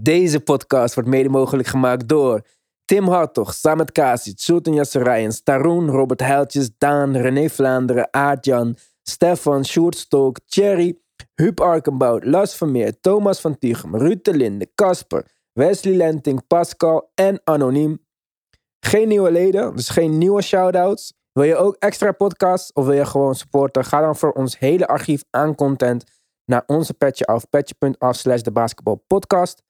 Deze podcast wordt mede mogelijk gemaakt door Tim Hartog, Samet Kasic, Sultan Yasserijen, Staroen, Robert Heiltjes, Daan, René Vlaanderen, Aardjan, Stefan, Sjoerd Stolk, Thierry, Huub Arkenbout, Lars Vermeer, Thomas van Tichem, Ruud de Linde, Casper, Wesley Lenting, Pascal en Anoniem. Geen nieuwe leden, dus geen nieuwe shoutouts. Wil je ook extra podcasts of wil je gewoon supporten? Ga dan voor ons hele archief aan content naar onze Petje Af, petje.af slash de basketbalpodcast.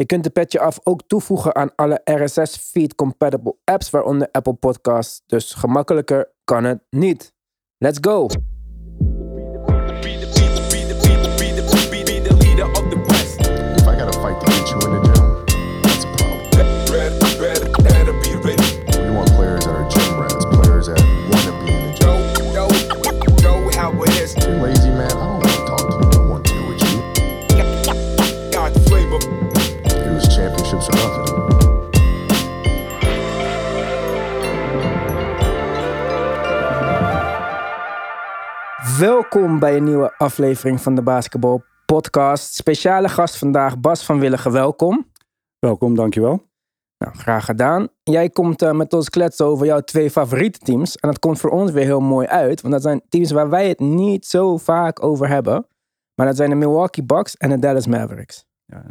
Je kunt de Petje Af ook toevoegen aan alle RSS-feed compatible apps, waaronder Apple Podcasts. Dus gemakkelijker kan het niet. Let's go! Welkom bij een nieuwe aflevering van de Basketball Podcast. Speciale gast vandaag, Bas van Willigen. Welkom. Welkom, dankjewel. Nou, graag gedaan. Jij komt eh, met ons kletsen over jouw twee favoriete teams. En dat komt voor ons weer heel mooi uit. Want dat zijn teams waar wij het niet zo vaak over hebben. Maar dat zijn de Milwaukee Bucks en de Dallas Mavericks. Ja,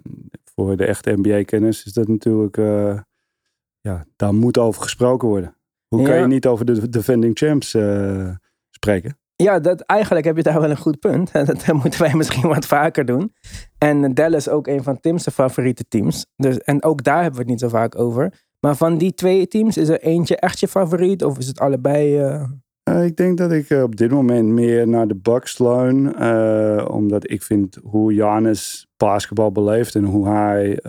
voor de echte NBA-kennis is dat natuurlijk... eh, ja, daar moet over gesproken worden. Hoe kan je niet over de defending champs eh, spreken? Ja, dat, eigenlijk heb je daar wel een goed punt. Dat moeten wij misschien wat vaker doen. En Dallas ook een van Tim's favoriete teams. Dus, en ook daar hebben we het niet zo vaak over. Maar van die twee teams, is er eentje echt je favoriet? Of is het allebei... eh, Eh, ik denk dat ik eh, op dit moment meer naar de Bucks leun. omdat ik vind hoe Janis basketbal beleeft. En hoe hij,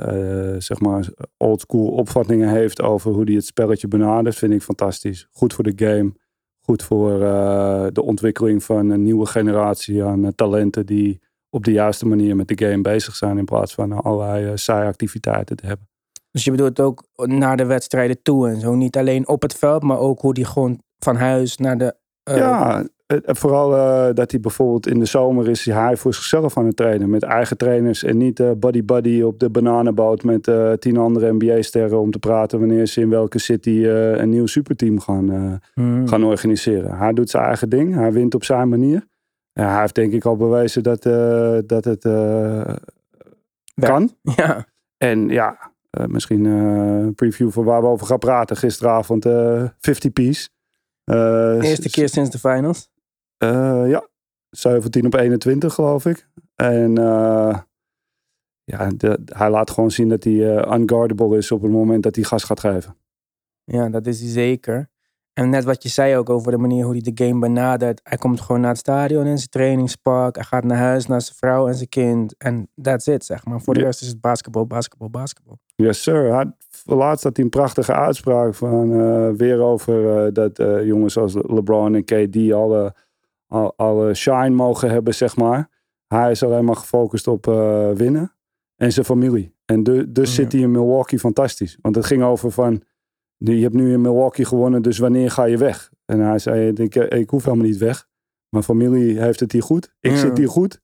zeg maar, oldschool opvattingen heeft over hoe hij het spelletje benadert. Vind ik fantastisch. Goed voor de game. Goed voor eh, de ontwikkeling van een nieuwe generatie aan eh, talenten die op de juiste manier met de game bezig zijn. In plaats van allerlei eh, saaie activiteiten te hebben. Dus je bedoelt ook naar de wedstrijden toe en zo. Niet alleen op het veld, maar ook hoe die gewoon van huis naar de... Ja, vooral eh, dat hij bijvoorbeeld in de zomer is hij voor zichzelf aan het trainen. Met eigen trainers en niet eh, buddy-buddy op de bananenboot met eh, tien andere NBA-sterren om te praten wanneer ze in welke city eh, een nieuw superteam gaan, eh, hmm. gaan organiseren. Hij doet zijn eigen ding, hij wint op zijn manier. Hij heeft denk ik al bewezen dat, eh, dat het eh, kan. Ja, En ja, eh, misschien eh, een preview van waar we over gaan praten. Gisteravond eh 50 piece. Eh, eerste keer sinds de finals. Eh, ja, 17 op 21 geloof ik. En eh, ja, de- hij laat gewoon zien dat hij eh, unguardable is op het moment dat hij gas gaat geven. Ja, dat is hij zeker. En net wat je zei ook over de manier hoe hij de game benadert. Hij komt gewoon naar het stadion in zijn trainingspark. Hij gaat naar huis naar zijn vrouw en zijn kind. En that's it, zeg maar. Voor de rest is het basketbal, basketbal, basketbal. Yes sir. Hij, laatst had hij een prachtige uitspraak van weer over dat jongens als LeBron en KD alle, al, alle shine mogen hebben, zeg maar. Hij is alleen maar gefocust op eh, winnen en zijn familie. En de, dus Ja. zit hij in Milwaukee fantastisch. Want het ging over van, je hebt nu in Milwaukee gewonnen, dus wanneer ga je weg? En hij zei, ik, ik hoef helemaal niet weg. Mijn familie heeft het hier goed. Ik Ja. zit hier goed.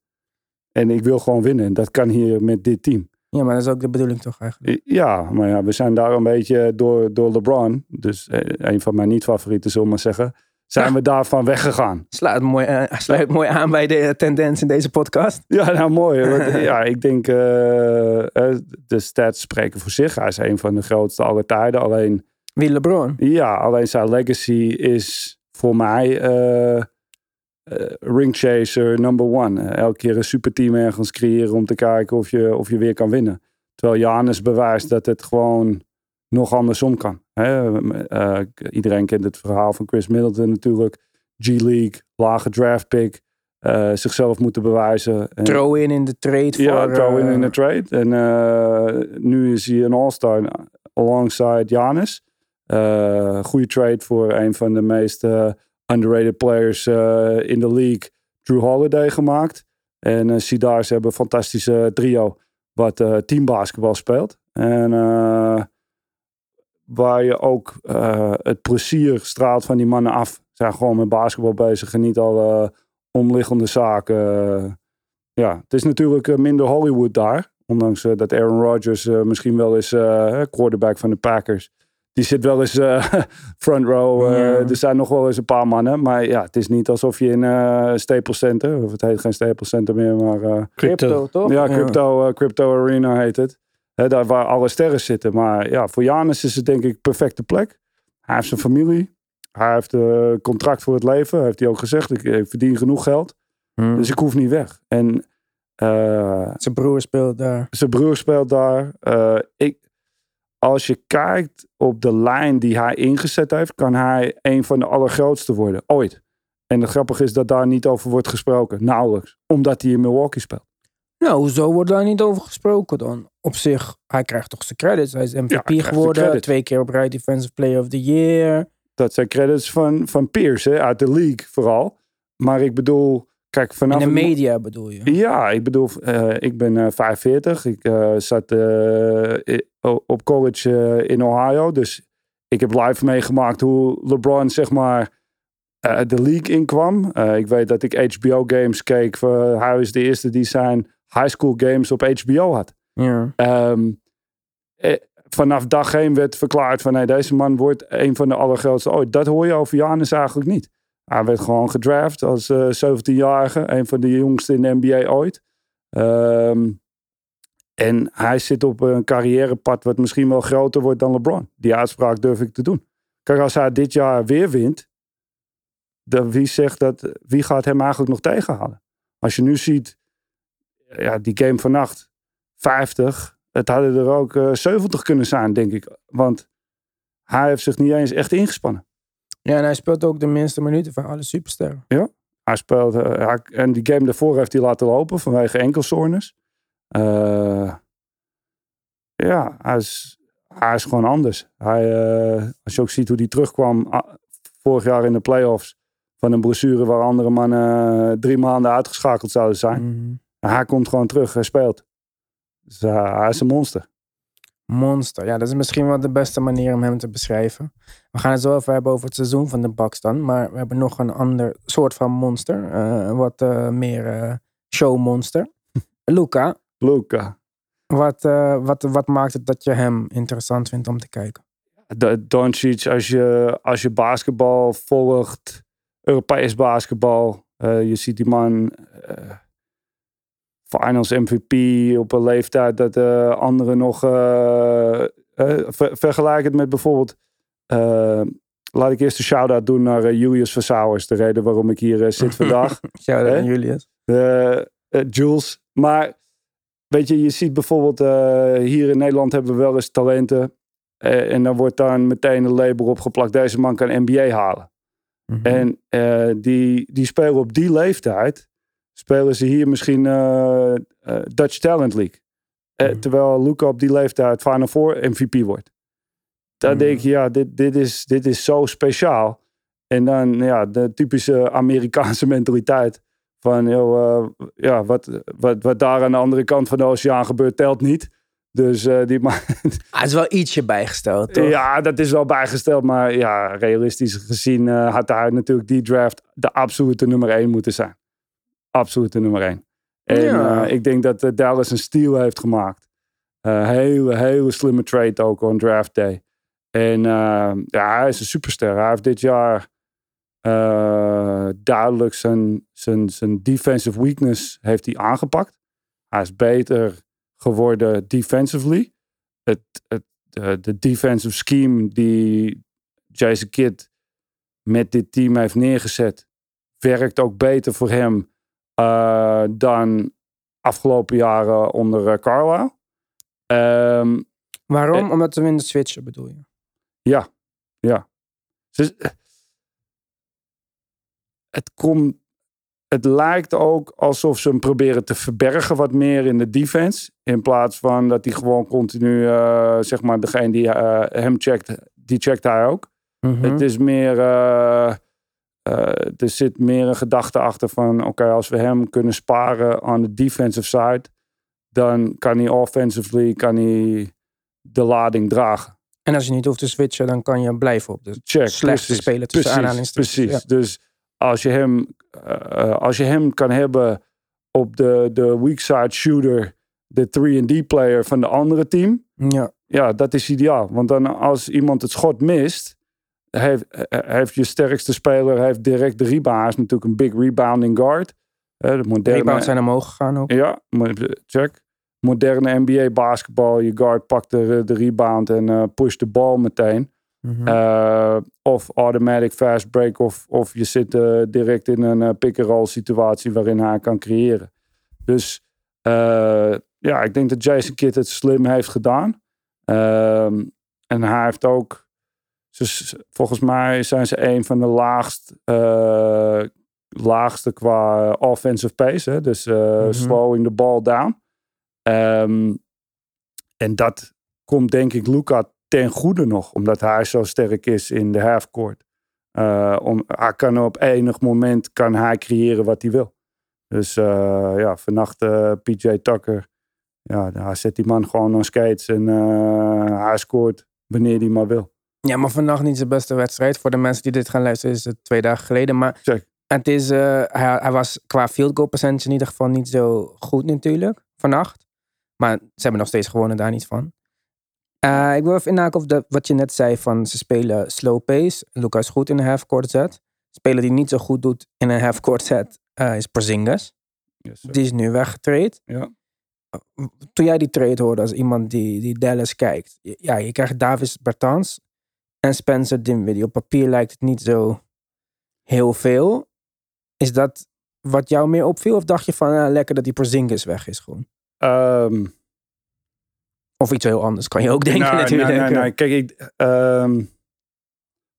En ik wil gewoon winnen. En dat kan hier met dit team. Ja, maar dat is ook de bedoeling toch eigenlijk. Ja, maar ja, we zijn daar een beetje door, door LeBron, dus eh, een van mijn niet-favorieten, zullen we maar zeggen, zijn Ja. we daarvan weggegaan. Sluit mooi, eh, sluit mooi aan bij de tendens in deze podcast. Ja, nou mooi. want, ja, ik denk, eh, eh, de stats spreken voor zich. Hij is een van de grootste aller tijden. Alleen, Wie LeBron? ja, alleen zijn legacy is voor mij ringchaser number one. Elke keer een superteam ergens creëren om te kijken of je, of je weer kan winnen. Terwijl Janus bewijst dat het gewoon nog andersom kan. Hè? Eh, iedereen kent het verhaal van Chris Middleton natuurlijk. G-League, lage draft pick. eh, zichzelf moeten bewijzen. En- Throw in in de trade ja, voor... throw in eh, in de trade. En nu is hij een all-star alongside. Eh goede trade voor een van de meest underrated players in de league. Drew Holiday gemaakt. En uh, Sidars hebben een fantastische trio wat teambasketbal speelt. En waar je ook eh, het plezier straalt van die mannen af. Ze zijn gewoon met basketbal bezig en niet alle omliggende zaken. ja, het is natuurlijk eh, minder Hollywood daar. Ondanks eh, dat Aaron Rodgers eh, misschien wel eens eh, quarterback van de Packers. Die zit wel eens eh, front row. eh. Er zijn nog wel eens een paar mannen. Maar ja, het is niet alsof je in eh Staples Center, of het heet geen Staples Center meer, maar eh, Crypto, toch? ja, crypto, eh, crypto Arena heet het. Daar waar alle sterren zitten. Maar ja, voor Janis is het denk ik perfecte plek. Hij heeft zijn familie. Hij heeft een contract voor het leven. Heeft hij ook gezegd. Ik, ik verdien genoeg geld. Hm. Dus ik hoef niet weg. En eh, Zijn broer speelt daar. zijn broer speelt daar. Eh, ik, als je kijkt op de lijn die hij ingezet heeft, kan hij een van de allergrootste worden. Ooit. En het grappige is dat daar niet over wordt gesproken. Nauwelijks. Omdat hij in Milwaukee speelt. Nou, hoezo wordt daar niet over gesproken dan? Op zich, hij krijgt toch zijn credits. Hij is MVP geworden. Twee keer op rij Defensive Player of the Year. Dat zijn credits van, van Pierce, hè, uit de league vooral. Maar ik bedoel, kijk, vanaf... In de media bedoel je? Ja, ik bedoel, eh, ik ben eh 45. Ik eh, zat op college in Ohio. Dus ik heb live meegemaakt hoe LeBron, zeg maar, de league inkwam. Ik weet dat ik HBO-games keek. hij is de eerste die zijn high school games op HBO had. Ja. Ehm, eh, vanaf dag één werd verklaard van nee, deze man wordt een van de allergrootste ooit. Dat hoor je over Giannis eigenlijk niet. Hij werd gewoon gedraft als eh 17-jarige, een van de jongste in de NBA ooit. Ehm, en hij zit op een carrièrepad wat misschien wel groter wordt dan LeBron. Die uitspraak durf ik te doen. Kijk, als hij dit jaar weer wint, dan wie zegt dat, wie gaat hem eigenlijk nog tegenhouden? Als je nu ziet, ja, die game vannacht, 50, het hadden er ook eh, 70 kunnen zijn, denk ik. Want hij heeft zich niet eens echt ingespannen. ja, en hij speelt ook de minste minuten van alle supersterren. Hij speelt, eh, hij- en die game daarvoor heeft hij laten lopen vanwege enkelstoornis. Eh, ja, hij is, hij is gewoon anders. Hij, eh, als je ook ziet hoe hij terugkwam ah, vorig jaar in de playoffs van een blessure waar andere mannen eh, drie maanden uitgeschakeld zouden zijn. Hij komt gewoon terug, hij speelt. Dus eh, hij is een monster. Monster. Ja, dat is misschien wel de beste manier om hem te beschrijven. We gaan het zo even hebben over het seizoen van de Bucks dan. Maar we hebben nog een ander soort van monster. eh, wat eh, meer showmonster. Luca, Luca. wat, wat, wat maakt het dat je hem interessant vindt om te kijken? Doncic, als je, als je basketbal volgt, Europees basketbal, je ziet die man finals MVP op een leeftijd dat eh, anderen nog, ver- vergelijk het met bijvoorbeeld, laat ik eerst een shout-out doen naar Julius Versauwers, de reden waarom ik hier zit vandaag. Shout-out aan Julius. Jules. Maar weet je, je ziet bijvoorbeeld hier in Nederland hebben we wel eens talenten. En dan wordt dan meteen een label opgeplakt. Deze man kan NBA halen. Mhm. En die, die spelen op die leeftijd. Spelen ze hier misschien eh, eh, Dutch Talent League. Eh, Mhm. Terwijl Luca op die leeftijd Final Four MVP wordt. Dan Mhm. denk je, ja, dit, dit, is, dit is zo speciaal. En dan ja, de typische Amerikaanse mentaliteit. Van, joh, ja, wat, wat, wat daar aan de andere kant van de oceaan gebeurt, telt niet. Dus die man, Ah, het is wel ietsje bijgesteld, toch? ja, dat is wel bijgesteld. Maar ja, realistisch gezien had hij natuurlijk die draft de absolute nummer 1 moeten zijn. Absolute nummer 1. En Ja. eh, ik denk dat eh, Dallas een steal heeft gemaakt. Eh hele, hele slimme trade ook on draft day. En ja, hij is een superster. Hij heeft dit jaar duidelijk zijn, zijn, zijn defensive weakness heeft hij aangepakt. Hij is beter geworden defensively. Het, het, de, de defensive scheme die Jason Kidd met dit team heeft neergezet, werkt ook beter voor hem eh, dan afgelopen jaren onder uh, Carlisle. Ehm, Waarom? Eh. Omdat ze in de switchen, bedoel je? ja, ja. Dus, het komt. Het lijkt ook alsof ze hem proberen te verbergen wat meer in de defense. In plaats van dat hij gewoon continu, eh, zeg maar, degene die eh, hem checkt, die checkt hij ook. Mhm. Het is meer. Eh, er zit meer een gedachte achter van: oké, als we hem kunnen sparen aan de defensive side, dan kan hij offensively kan hij de lading dragen. En als je niet hoeft te switchen, dan kan je blijven op de Check. slechtste precies, speler tussen precies. Precies. Ja. Dus als je hem, eh, als je hem kan hebben op de, de weak side shooter de 3D-player van de andere team. Ja. Ja, dat is ideaal. Want dan als iemand het schot mist, heeft, eh, heeft je sterkste speler heeft direct de rebound. Hij is natuurlijk een big rebounding guard. Eh, de De moderne, rebounds zijn omhoog gegaan ook. Ja, check. Moderne NBA basketbal. Je guard pakt de, de rebound en eh pusht de bal meteen. Mhm. Eh, of automatic fast break. Of, of je zit eh, direct in een eh, pick-and-roll situatie waarin hij kan creëren. Dus eh, ja, ik denk dat Jason Kidd het slim heeft gedaan. Ehm, en hij heeft ook, volgens mij zijn ze een van de laagst, eh, laagste qua offensive pace. Hè? Dus eh, Mhm. slowing the ball down. Ehm, en dat komt denk ik Luca ten goede nog, omdat hij zo sterk is in de halfcourt. Om, hij kan op enig moment kan hij creëren wat hij wil. Dus ja, vannacht PJ Tucker, ja, hij zet die man gewoon on skates en hij scoort wanneer hij maar wil. Ja, maar vannacht niet zijn beste wedstrijd. Voor de mensen die dit gaan luisteren is het twee dagen geleden. Maar Check. het is, eh, hij, hij was qua field goal percentage in ieder geval niet zo goed natuurlijk. Vannacht. Maar ze hebben nog steeds gewonnen, daar niet van. Eh, ik wil even inhaken op de, wat je net zei van ze spelen slow pace. Luca is goed in een half-court set. Speler die niet zo goed doet in een half-court set eh, is Porzingis. Yes. Die is nu weggetraind. Ja. Toen jij die trade hoorde als iemand die, die Dallas kijkt. Ja, je krijgt Davis Bertans en Spencer Dinwiddie. Op papier lijkt het niet zo heel veel. Is dat wat jou meer opviel? Of dacht je van ah, lekker dat die Porzingis weg is gewoon? Ehm, Of iets heel anders kan je ook denken nou, natuurlijk. nee, nee, nee. Kijk, ik, ehm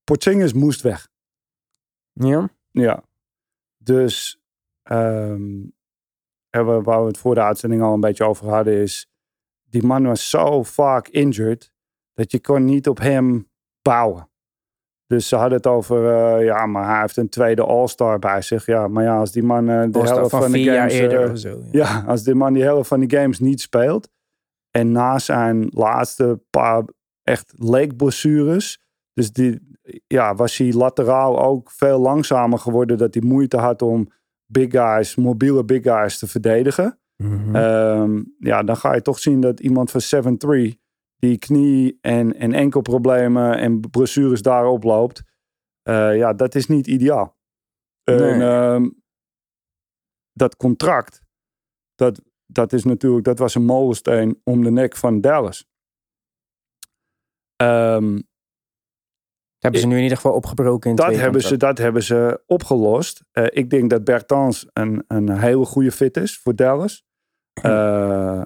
Porzingis moest weg. Ja? Ja. Dus ehm waar we het voor de uitzending al een beetje over hadden is... Die man was zo vaak injured dat je kon niet op hem bouwen. Dus ze hadden het over, eh, ja, maar hij heeft een tweede All-Star bij zich. Ja, maar ja, als die man eh, de helft van van de games... eerder eh, zo. Ja. ja, als die man die helft van die games niet speelt. En na zijn laatste paar echt leekblessures. Dus die, ja, was hij lateraal ook veel langzamer geworden. Dat hij moeite had om big guys, mobiele big guys te verdedigen. Mhm. Ehm, ja, dan ga je toch zien dat iemand van 7-3 die knie- en, en enkelproblemen en blessures daarop loopt. eh, ja, dat is niet ideaal. En, ehm, dat contract, dat, dat is natuurlijk, dat was een molensteen om de nek van Dallas. Ehm, hebben ze nu in ieder geval opgebroken in dat, hebben ze, dat hebben ze opgelost. Eh, ik denk dat Bertans een, een hele goede fit is voor Dallas. Eh,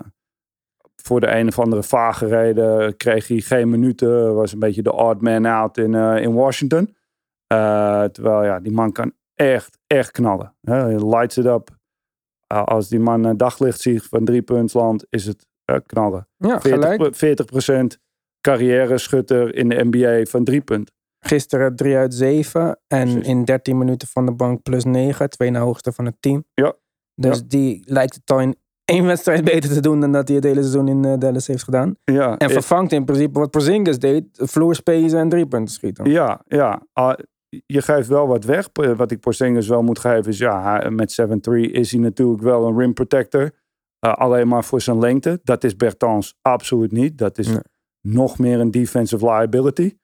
voor de een of andere vage reden kreeg hij geen minuten. Was een beetje de odd man out in, eh, in Washington. Eh, terwijl ja, die man kan echt, echt knallen. Hè. Lights it up. Uh, als die man eh, daglicht ziet van drie puntsland, is het eh, knallen. Ja, gelijk. 40%, 40% carrière schutter in de NBA van drie punt. Gisteren 3 uit 7 en Precies. in 13 minuten van de bank plus 9. Twee na hoogste van het team. Ja. Dus Ja. die lijkt het al in één wedstrijd beter te doen dan dat hij het hele seizoen in eh, Dallas heeft gedaan. Ja, En eh, vervangt in principe wat Porzingis deed. Floor spacen en drie punten schieten. Ja, ja. Ah, je geeft wel wat weg. P- Wat ik Porzingis wel moet geven is, ja, hij- met 7-3 is hij natuurlijk wel een rim protector. Uh, alleen maar voor zijn lengte. Dat is Bertans absoluut niet. Dat is Nee. nog meer een defensive liability.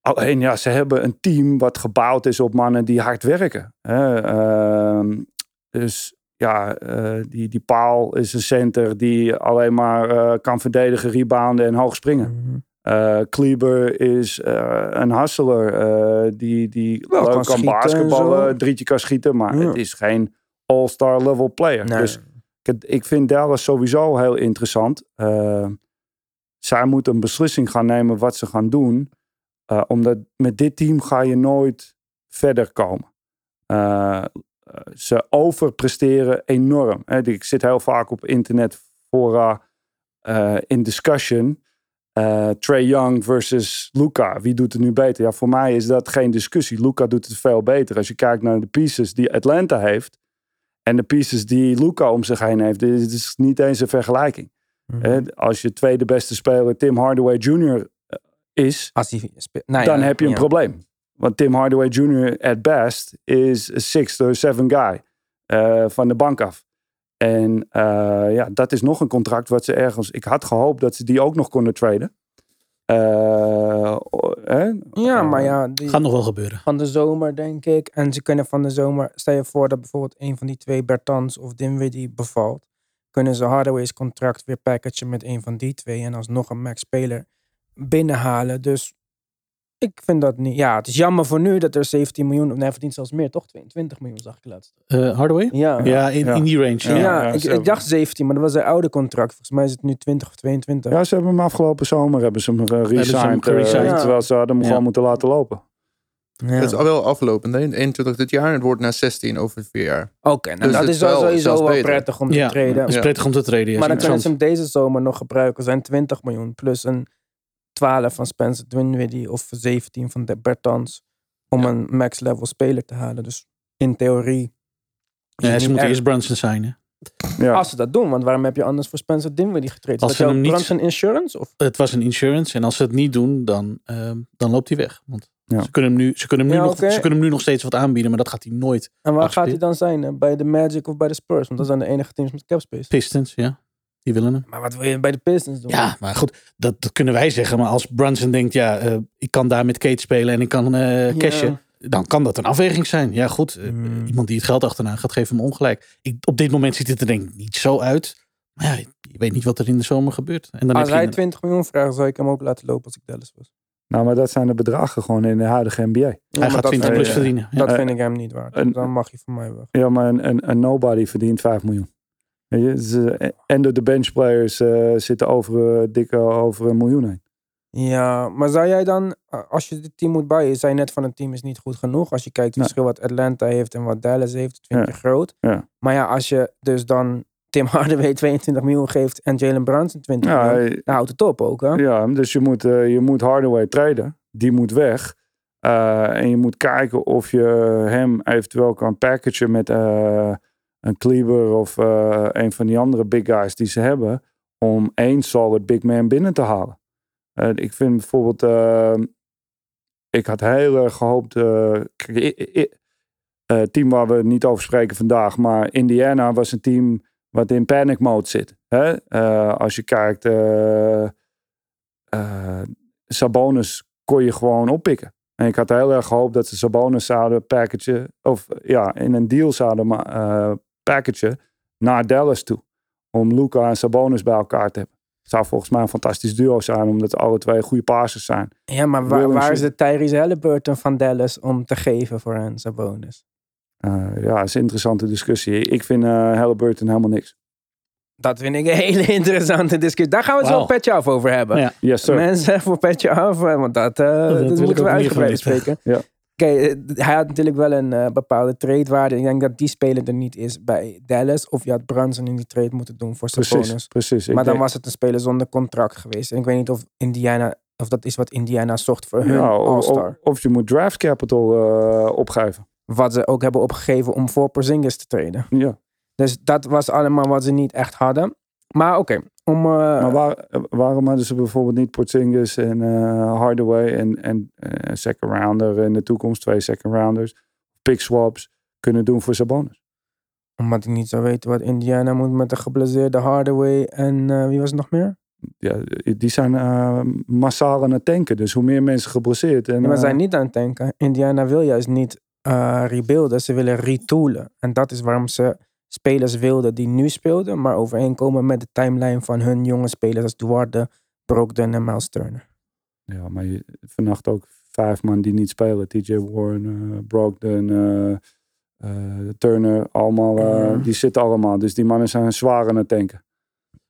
Alleen ja, ze hebben een team wat gebouwd is op mannen die hard werken. Hè? Ehm, dus ja, eh, die, die Paal is een center die alleen maar eh, kan verdedigen, rebounden en hoog springen. Eh Kleber is een hustler die, die Wel, leuk kan kan, basketballen, drietje kan schieten, maar Ja. het is geen all-star level player. Nee. Dus ik, ik vind Dallas sowieso heel interessant. Zij moeten een beslissing gaan nemen wat ze gaan doen. Omdat met dit team ga je nooit verder komen. Ze overpresteren enorm. Hè. Ik zit heel vaak op internet fora eh, in discussion. Eh Trey Young versus Luca. Wie doet het nu beter? Ja, voor mij is dat geen discussie. Luca doet het veel beter. Als je kijkt naar de pieces die Atlanta heeft. En de pieces die Luca om zich heen heeft. Het is niet eens een vergelijking. Mhm. Als je tweede beste speler Tim Hardaway Jr. is. Als nou dan ja, heb je een ja. probleem. Want Tim Hardaway Jr. at best is a sixth or seven guy. eh, van de bank af. En eh, ja, dat is nog een contract wat ze ergens... Ik had gehoopt dat ze die ook nog konden traden. Eh, hè? Ja, maar ja, die, Gaat nog wel gebeuren. van de zomer denk ik. En ze kunnen van de zomer, stel je voor dat bijvoorbeeld een van die twee, Bertans of Dinwiddie, bevalt. Kunnen ze Hardaway's contract weer packagen met een van die twee en alsnog een max-speler binnenhalen. Dus ik vind dat niet. Ja, het is jammer voor nu dat er 17 miljoen, of nee, hij verdient zelfs meer, toch? 22 miljoen zag ik laatst. Eh, Hardaway? Ja, Ja, in, Ja. in die range. Ja, Ja. ja, ik, dacht 17, maar dat was zijn oude contract. Volgens mij is het nu 20 of 22. Ja, ze hebben hem afgelopen zomer hebben ze hem uh, hem resigned. eh, geresigned. Ja. Terwijl ze hadden hem Ja. gewoon moeten laten lopen. Ja. Het is al wel aflopend. hè? 21 dit jaar en het wordt naar 16 over vier jaar. Oké, nou, Dus dat het is is wel sowieso wel beter. prettig om te Ja, treden. het is prettig om te treden. ja, Maar dan kunnen ze hem deze zomer nog gebruiken. zijn 20 miljoen plus een 12 van Spencer Dinwiddie of 17 van de Bertans. Om Ja. een max level speler te halen. Dus in theorie. Ja, ze moeten eerst Brunson signen. Ja. Als ze dat doen, want waarom heb je anders voor Spencer Dinwiddie getraind? Als dat niet- Brunson Insurance? Of? Het was een insurance. En als ze het niet doen, dan, ehm, dan loopt hij weg. Want Ja. ze, kunnen hem nu, ze, kunnen hem nu Ja, nog, ze kunnen hem nu nog steeds wat aanbieden. Maar dat gaat hij nooit. En waar gaat hij dan zijn? hè? Bij de Magic of bij de Spurs? Want dat zijn de enige teams met capspace. Pistons, ja. Die willen hem. Maar wat wil je bij de Pistons doen? Ja, maar goed. Dat, dat kunnen wij zeggen. Maar als Brunson denkt, ja, eh, ik kan daar met Kate spelen en ik kan eh cashen. Dan kan dat een afweging zijn. Ja, goed. eh, Hmm. Iemand die het geld achterna gaat, geven hem ongelijk. Ik, op dit moment ziet het er denk ik niet zo uit. Maar ja, je weet niet wat er in de zomer gebeurt. En dan Als hij een- 20 miljoen vraagt, zou ik hem ook laten lopen als ik Dallas was. Nou, maar dat zijn de bedragen gewoon in de huidige NBA. Ja, hij gaat dat 20 vind plus verdienen. Ja. Dat vind ik hem niet waard. een- Dan mag je van mij weg. Ja, maar een, een, een nobody verdient 5 miljoen. Je, en de, de benchplayers eh, zitten over, eh, dikke over een miljoen heen. Ja, maar zou jij dan, eh, als je dit team moet bouwen, je zei net van een team is niet goed genoeg. Als je kijkt het verschil wat Atlanta heeft en wat Dallas heeft, dat vind Ja. je groot. Ja. Maar ja, als je dus dan Tim Hardaway 22 miljoen geeft en Jalen Brunson 20 Ja, miljoen, dan houdt het op ook, hè? ja, dus je moet, je moet Hardaway traden. Die moet weg. En je moet kijken of je hem eventueel kan packagen met een Kleber of eh, een van die andere big guys die ze hebben. Om één solid big man binnen te halen. Eh, ik vind bijvoorbeeld, eh, ik had heel erg gehoopt, eh, eh, team waar we het niet over spreken vandaag, maar Indiana was een team wat in panic mode zit. Hè? Als je kijkt, Sabonis kon je gewoon oppikken. En ik had heel erg gehoopt dat ze Sabonis zouden packagen, of ja, in een deal zouden eh packagen naar Dallas toe. Om Luca en Sabonis bij elkaar te hebben. Het zou volgens mij een fantastisch duo zijn, omdat alle twee goede passers zijn. Ja, maar waar, waar is de Tyrese Halliburton van Dallas om te geven voor hen, Sabonis? Eh, ja, dat is een interessante discussie. Ik vind eh Halliburton helemaal niks. Dat vind ik een hele interessante discussie. Daar gaan we het zo Wauw. een petje af over hebben. Ja. Yes, sir. Mensen voor petje af, eh, want dat, dat, wil ik moeten we uitgebreid bespreken. Ja. Kijk, eh, hij had natuurlijk wel een eh, bepaalde tradewaarde. Ik denk dat die speler er niet is bij Dallas. Of je had Brunson in die trade moeten doen voor Precies, Sabonis. precies. Ik Maar dan denk- was het een speler zonder contract geweest. En ik weet niet of Indiana, of dat is wat Indiana zocht voor hun Ja, All-Star. Of, je moet draft capital eh, opgeven. Wat ze ook hebben opgegeven om voor Porzingis te traden. Ja. Dus dat was allemaal wat ze niet echt hadden. Maar oké, om... eh, Maar waar, waarom hadden ze bijvoorbeeld niet Porzingis en eh, Hardaway en, en eh, second rounder in de toekomst, twee second rounders, pick swaps kunnen doen voor Sabonis? Omdat ik niet zou weten wat Indiana moet met de geblesseerde Hardaway. En eh, wie was het nog meer? Ja, die zijn eh, massaal aan het tanken. Dus hoe meer mensen geblesseerd. En, Ja, maar eh, zijn niet aan het denken. Indiana wil juist niet eh rebuilden. Ze willen retoolen. En dat is waarom ze spelers wilden die nu speelden. Maar overeenkomen met de timeline van hun jonge spelers. Als Duarte, Brogdon en Miles Turner. Ja, maar je, vannacht ook vijf man die niet spelen. TJ Warren, Brogdon, eh, Turner, allemaal, die zitten allemaal. Dus die mannen zijn zwaar aan het tanken.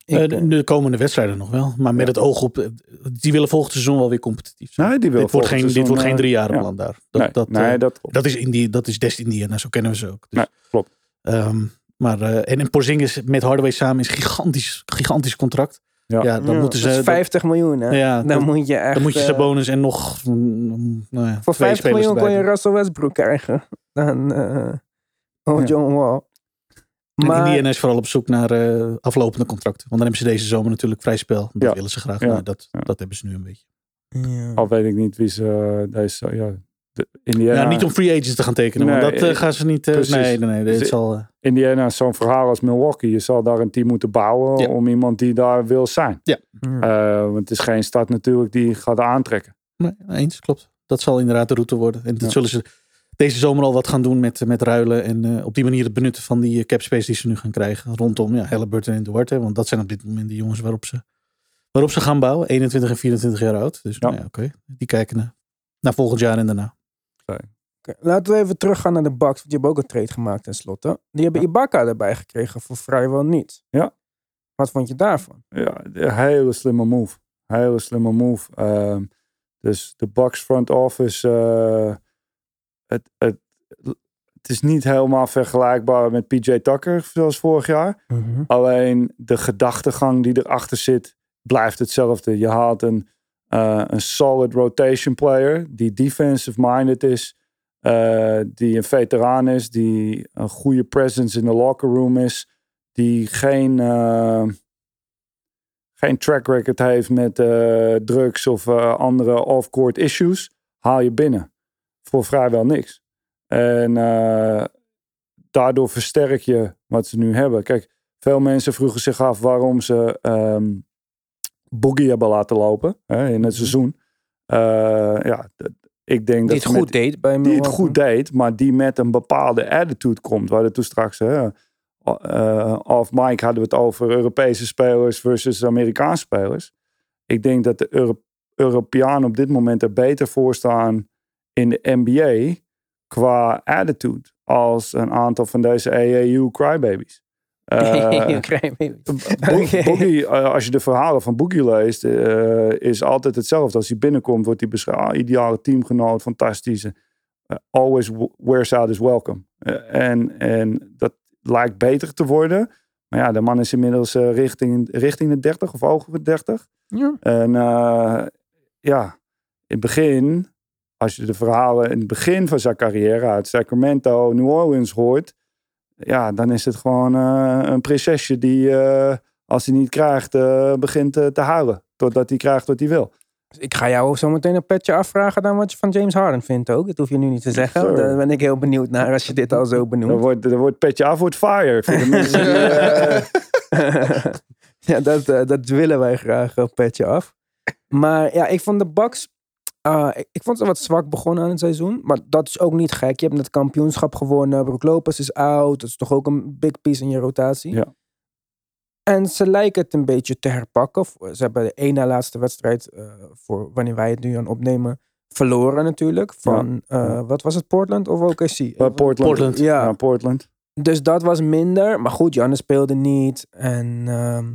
Ik, de, de komende wedstrijden nog wel. Maar met het oog op... Die willen volgend seizoen wel weer competitief zijn. Nee, die dit, wordt geen, dit wordt geen drie eh, jaren ja. plan daar. Dat, nee, dat, nee, dat, dat, is Indi dat is Dest Indiana. Zo kennen we ze ook. Dus, Nee, klopt. ehm, maar, eh, en, en Porzingis met Hardaway samen is een gigantisch, gigantisch contract. Ja. Ja, dan ja, moeten ze... dat is 50 miljoen hè. Ja, dan moet je echt... dan moet je eh, Sabonis en nog mm, nou ja, voor twee 50 spelers miljoen kon je. Russell Westbrook krijgen. Dan... eh oh, Ja. John Wall. En Maar- Indiana is vooral op zoek naar eh, aflopende contracten. Want dan hebben ze deze zomer natuurlijk vrij spel. Dat Ja. willen ze graag. Ja. Nou, dat, Ja. dat hebben ze nu een beetje. Ja. Al weet ik niet wie ze eh, deze... Ja, de- Indiana, Ja, niet om free agents te gaan tekenen, want Nee, dat eh, gaan ze niet. eh, nee, nee, nee. Dit Dus- zal, eh, Indiana is zo'n verhaal als Milwaukee. Je zal daar een team moeten bouwen Ja. om iemand die daar wil zijn. Ja. Eh, want het is geen stad natuurlijk die gaat aantrekken. nee, eens, klopt. Dat zal inderdaad de route worden. En dat Ja. zullen ze deze zomer al wat gaan doen met, met ruilen. En eh, op die manier het benutten van die eh, cap space die ze nu gaan krijgen. Rondom ja, Halliburton en Duarte. Want dat zijn op dit moment de jongens waarop ze, waarop ze gaan bouwen. 21 en 24 jaar oud. Dus Ja. nou ja, oké. Die kijken naar, naar volgend jaar en daarna. Oké, Laten we even teruggaan naar de Bucks. Want die hebben ook een trade gemaakt tenslotte. Die hebben Ibaka erbij gekregen voor vrijwel niets. Ja. Wat vond je daarvan? Ja, een hele slimme move. Hele slimme move. Ehm, dus de Bucks front office. eh, het, het, het is niet helemaal vergelijkbaar met PJ Tucker zoals vorig jaar. Alleen de gedachtegang die erachter zit, blijft hetzelfde. Je haalt een, eh, een solid rotation player die defensive minded is. Eh, die een veteraan is, die een goede presence in de locker room is. Die geen, eh, geen track record heeft met eh, drugs of andere off-court issues. Haal je binnen voor vrijwel niks. En daardoor versterk je wat ze nu hebben. Kijk, veel mensen vroegen zich af waarom ze ehm Boogie hebben laten lopen hè, in het seizoen. Eh, ja, ik denk Die dat het met- goed deed bij die het Milwaukee. goed deed, maar die met een bepaalde attitude komt. Waar het toen straks, hè, eh, off Mike hadden we het over Europese spelers versus Amerikaanse spelers. Ik denk dat de Euro Europeanen op dit moment er beter voor staan in de NBA qua attitude als een aantal van deze AAU crybabies. Eh. Boogie, eh, als je de verhalen van Boogie leest, eh, is altijd hetzelfde. Als hij binnenkomt, wordt hij beschouwd. Ah, ideale teamgenoot, fantastisch. Eh, always wears out is welcome. En, en dat lijkt beter te worden. Maar ja, de man is inmiddels richting, richting de 30 of over de 30. Ja. En ja, in het begin, als je de verhalen in het begin van zijn carrière uit Sacramento, New Orleans hoort, ja, dan is het gewoon eh, een prinsesje die, eh, als hij niet krijgt, eh, begint te huilen. Totdat hij krijgt wat hij wil. Ik ga jou zo meteen een petje afvragen dan wat je van James Harden vindt ook. Dat hoef je nu niet te zeggen. Daar ben ik heel benieuwd naar als je dit al zo Er benoemt. wordt, er wordt petje af, wordt fire. Voor de mensen die, ja, dat, dat willen wij graag, een petje af. Maar ja, ik vond de Bucks... ah, ik, ik vond ze wat zwak begonnen aan het seizoen. Maar dat is ook niet gek. Je hebt het kampioenschap gewonnen. Brook Lopez is oud. Dat is toch ook een big piece in je rotatie. Ja. En ze lijken het een beetje te herpakken. Ze hebben de ene laatste wedstrijd, eh, voor wanneer wij het nu aan opnemen, verloren natuurlijk. Van, eh, wat was het, Portland of OKC? Portland. Portland. Ja. Ja, Portland. Dus dat was minder. Maar goed, Janne speelde niet. En, ehm,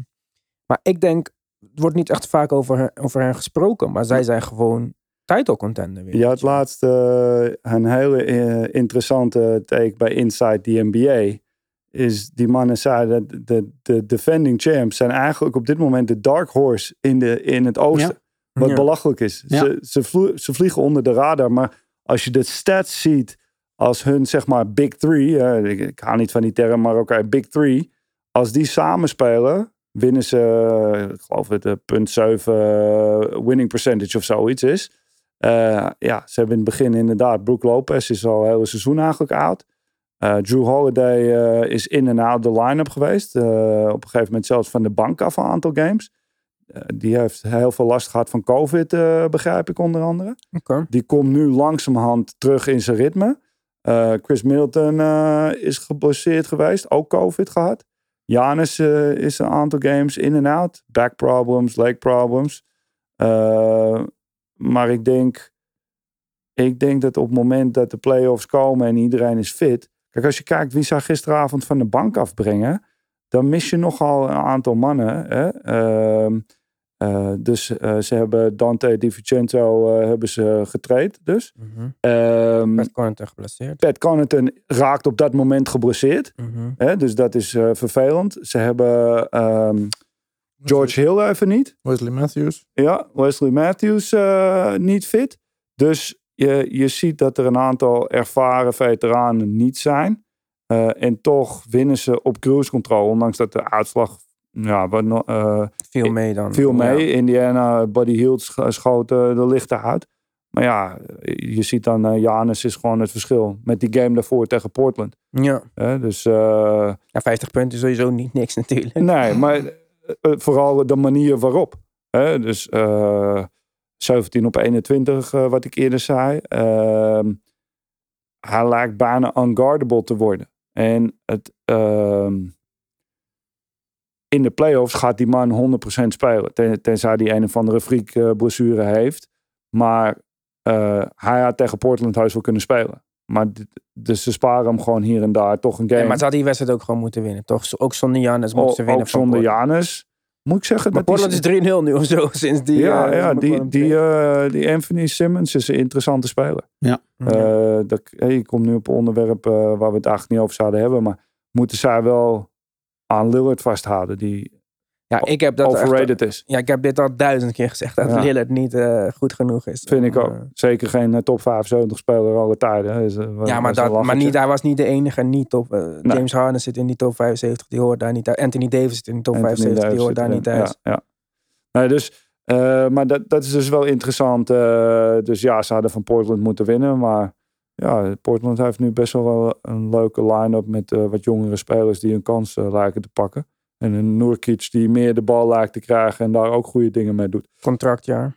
maar ik denk, er wordt niet echt vaak over, over hen gesproken. Maar zij zijn gewoon title contender weer. Je had laatst eh, een hele eh, interessante take bij Inside the NBA. Is die mannen zeiden dat de, de defending champs zijn eigenlijk op dit moment de dark horse in, de, in het oosten. Wat Ja. belachelijk is. Ja. Ze, ze, vlo- ze vliegen onder de radar. Maar als je de stats ziet als hun zeg maar big three. eh, ik, ik hou niet van die term, maar oké, big three. Als die samenspelen, winnen ze, ik geloof het, de punt 7 eh, winning percentage of zoiets is. Eh, ja, ze hebben in het begin inderdaad, Brook Lopez is al het hele seizoen eigenlijk oud. Eh, Drew Holiday eh, is in en out de line-up geweest. Op een gegeven moment zelfs van de bank af een aantal games. Die heeft heel veel last gehad van COVID, begrijp ik onder andere. Die komt nu langzamerhand terug in zijn ritme. Chris Middleton is geblesseerd geweest, ook COVID gehad. Janis is een aantal games in en out. Back problems, leg problems. Maar ik denk, ik denk dat op het moment dat de playoffs komen en iedereen is fit. Kijk, als je kijkt wie ze gisteravond van de bank afbrengen. Dan mis je nogal een aantal mannen. Hè? Ehm, eh, dus eh, ze hebben Dante DiVincenzo uh, hebben ze getraind. Dus. Mhm. Ehm, Met Connaughton geblesseerd. Pat Connaughton raakt op dat moment geblesseerd. Mhm. Hè? Dus dat is eh, vervelend. Ze hebben ehm, George Hill even niet. Wesley Matthews. Ja, Wesley Matthews eh, niet fit. Dus je, je ziet dat er een aantal ervaren veteranen niet zijn. Eh, en toch winnen ze op cruise control. Ondanks dat de uitslag ja, wat, eh, Viel mee dan. viel mee. Ja. Indiana, Buddy Hield sch- schoot eh, de lichten uit. maar ja, je ziet dan, Janus is gewoon het verschil. Met die game daarvoor tegen Portland. Ja. Hè? Dus eh, ja, 50 punten is sowieso niet niks natuurlijk. nee, maar vooral de manier waarop. Hè? Dus eh 17 op 21, eh, wat ik eerder zei. Ehm, hij lijkt bijna unguardable te worden. En het, ehm, in de playoffs gaat die man 100% spelen. Ten, tenzij hij een of andere freak eh, blessure heeft. Maar eh, hij had tegen Portland huis wel kunnen spelen. Maar dit- dus ze sparen hem gewoon hier en daar toch een game. Ja, maar ze hadden die wedstrijd ook gewoon moeten winnen, toch? Ook zonder Janis moeten ze winnen ook van zonder. Janus. Moet ik zeggen Maar dat die- Portland is 3-0 nu of zo, sinds die... ja, eh, ja die, die, eh, die Anthony Simmons is een interessante speler. Ja. Eh, dat, hey, ik kom nu op een onderwerp waar we het eigenlijk niet over zouden hebben. Maar moeten zij wel aan Lillard vasthouden, die ja, ik heb dat echt- overrated is. Ja, ik heb dit al duizend keer gezegd, dat Ja. Lillard niet eh, goed genoeg is. Vind ik ook. eh, Zeker geen eh, top 75 speler alle tijden. Is, ja, maar, dat, maar niet, hij was niet de enige niet top. Nee. James Harden zit in die top 75, die hoort daar niet uit. Anthony Davis zit in die top Anthony 75, die hoort daar niet thuis. Ja, ja. Nee, dus, maar dat, dat is dus wel interessant. dus ja, ze hadden van Portland moeten winnen. Maar ja, Portland heeft nu best wel een leuke line-up met wat jongere spelers die een kans lijken te pakken. En een Nurkic die meer de bal lijkt te krijgen en daar ook goede dingen mee doet. Contractjaar.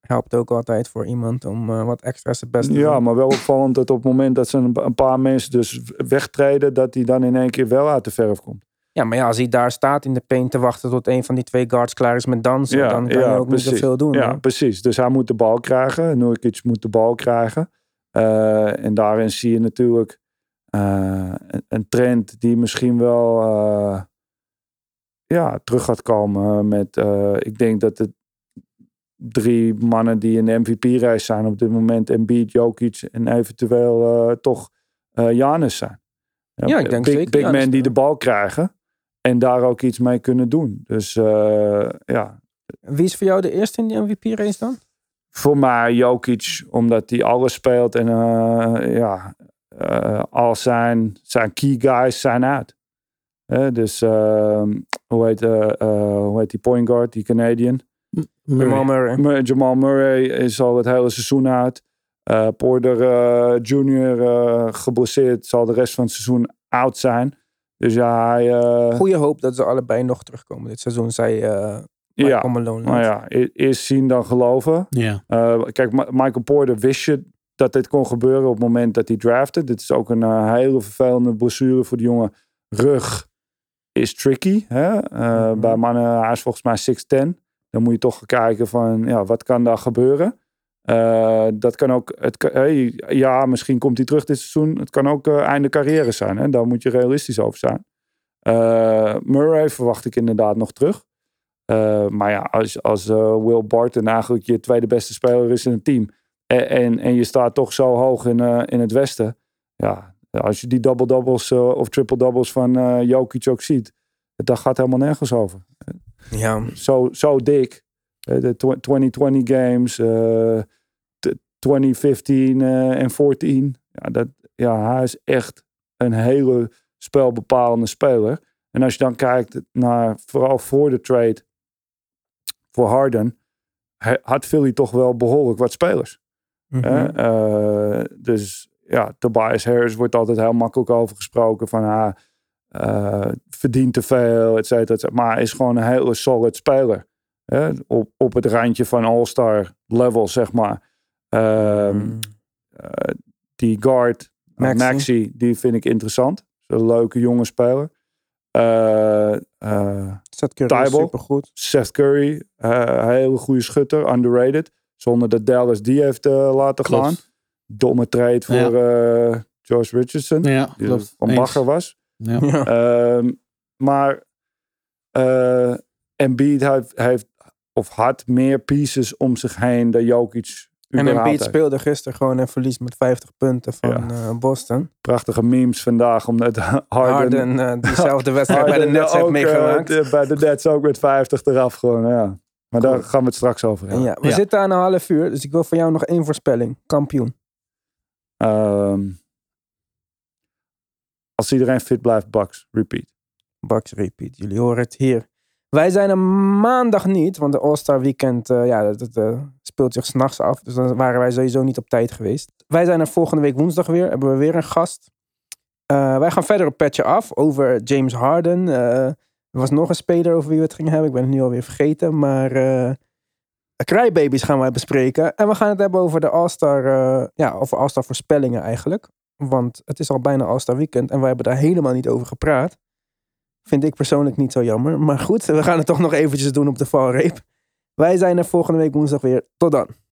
Helpt ook altijd voor iemand om eh, wat extra zijn best te Ja, doen. maar wel opvallend dat op het moment dat ze een, paar mensen dus wegtreden, dat hij dan in één keer wel uit de verf komt. Ja, maar ja, als hij daar staat in de paint te wachten tot een van die twee guards klaar is met dansen, Ja, dan kan ja, je ook precies. niet zoveel doen. Ja, hè? precies. Dus hij moet de bal krijgen. Nurkic moet de bal krijgen. Eh, en daarin zie je natuurlijk eh, een, een trend die misschien wel ja, terug gaat komen. Met, eh, ik denk dat het drie mannen die in de MVP-race zijn op dit moment. Embiid, Jokic en eventueel eh, toch eh Janis zijn. Ja, ik denk big, zeker Big Giannis, men die de bal krijgen. En daar ook iets mee kunnen doen. Dus eh, ja, Wie is voor jou de eerste in die MVP-race dan? voor mij Jokic, omdat hij alles speelt en eh, ja, eh, al zijn, zijn key guys zijn uit. Dus ehm, hoe, heet, eh, eh, hoe heet die point guard, die Canadian? Murray. Jamal Murray. Mur- Jamal Murray is al het hele seizoen uit. Eh, Porter eh, Jr. eh, geblesseerd, zal de rest van het seizoen oud zijn. Dus ja, hij, eh, Goeie hoop dat ze allebei nog terugkomen dit seizoen, zei eh ja, Malone. maar ja, e- eerst zien dan geloven. Ja. Uh, kijk, Ma- Michael Porter wist je dat dit kon gebeuren op het moment dat hij drafte. Dit is ook een hele vervelende blessure voor de jongen. Rug is tricky. Hè? Uh, Mhm. Bij mannen, hij is volgens mij 6'10. Dan moet je toch kijken van, ja, wat kan daar gebeuren? Uh, dat kan ook, het, hey, ja, misschien komt hij terug dit seizoen. Het kan ook uh, einde carrière zijn. Hè? Daar moet je realistisch over zijn. Murray verwacht ik inderdaad nog terug. Maar ja, als, als Will Barton eigenlijk je tweede beste speler is in het team. En, en, en je staat toch zo hoog in, in het westen. Ja, als je die double-doubles uh, of triple-doubles van uh, Jokic ook ziet. Dat gaat helemaal nergens over. Ja. Zo, zo dik. De 2020 games, uh, 2015 en 14. Ja, dat, ja, hij is echt een hele spelbepalende speler. En als je dan kijkt naar, vooral voor de trade, voor Harden, had Philly toch wel behoorlijk wat spelers. Uh, dus ja, Tobias Harris wordt altijd heel makkelijk over gesproken van ah, uh, verdient te veel, et cetera, et cetera. Maar is gewoon een hele solid speler. Hè? Op, op het randje van all-star level, zeg maar. Um, Mm. uh, die guard, Maxey. Maxi, die vind ik interessant. Een leuke jonge speler. Seth Curry is supergoed. Seth Curry, hele goede schutter, underrated. Zonder dat Dallas die heeft laten Klopt. gaan. Domme trade voor ja. uh, Josh Richardson. Ja, die klopt. van Bagger was. Ja. Um, maar uh, Embiid heeft, heeft of had meer pieces om zich heen dan Jokic En Embiid speelde gisteren gewoon een verlies met 50 punten van Ja. eh, Boston. Prachtige memes vandaag, omdat Harden, Harden eh, diezelfde wedstrijd bij de Nets heeft ook, meegemaakt. eh, bij de Nets ook met 50 eraf gewoon, ja. Maar daar gaan we het straks over En hebben. ja, we Ja. zitten aan een half uur, dus ik wil van jou nog één voorspelling. Kampioen. Ehm, als iedereen fit blijft, Bucks, repeat. Bucks repeat. Jullie horen het hier. Wij zijn er maandag niet, want de All-Star Weekend, eh, ja, eh, speelt zich s'nachts af. Dus dan waren wij sowieso niet op tijd geweest. Wij zijn er volgende week woensdag weer. Hebben we weer een gast. Eh, wij gaan verder op petje af over James Harden. Er was nog een speler over wie we het gingen hebben. Ik ben het nu alweer vergeten. Maar Crybabies gaan wij bespreken. En we gaan het hebben over de All-Star, eh, ja, over All-Star voorspellingen eigenlijk. Want het is al bijna All-Star weekend en wij hebben daar helemaal niet over gepraat. Vind ik persoonlijk niet zo jammer. Maar goed, we gaan het toch nog eventjes doen op de valreep. Wij zijn er volgende week woensdag weer. Tot dan.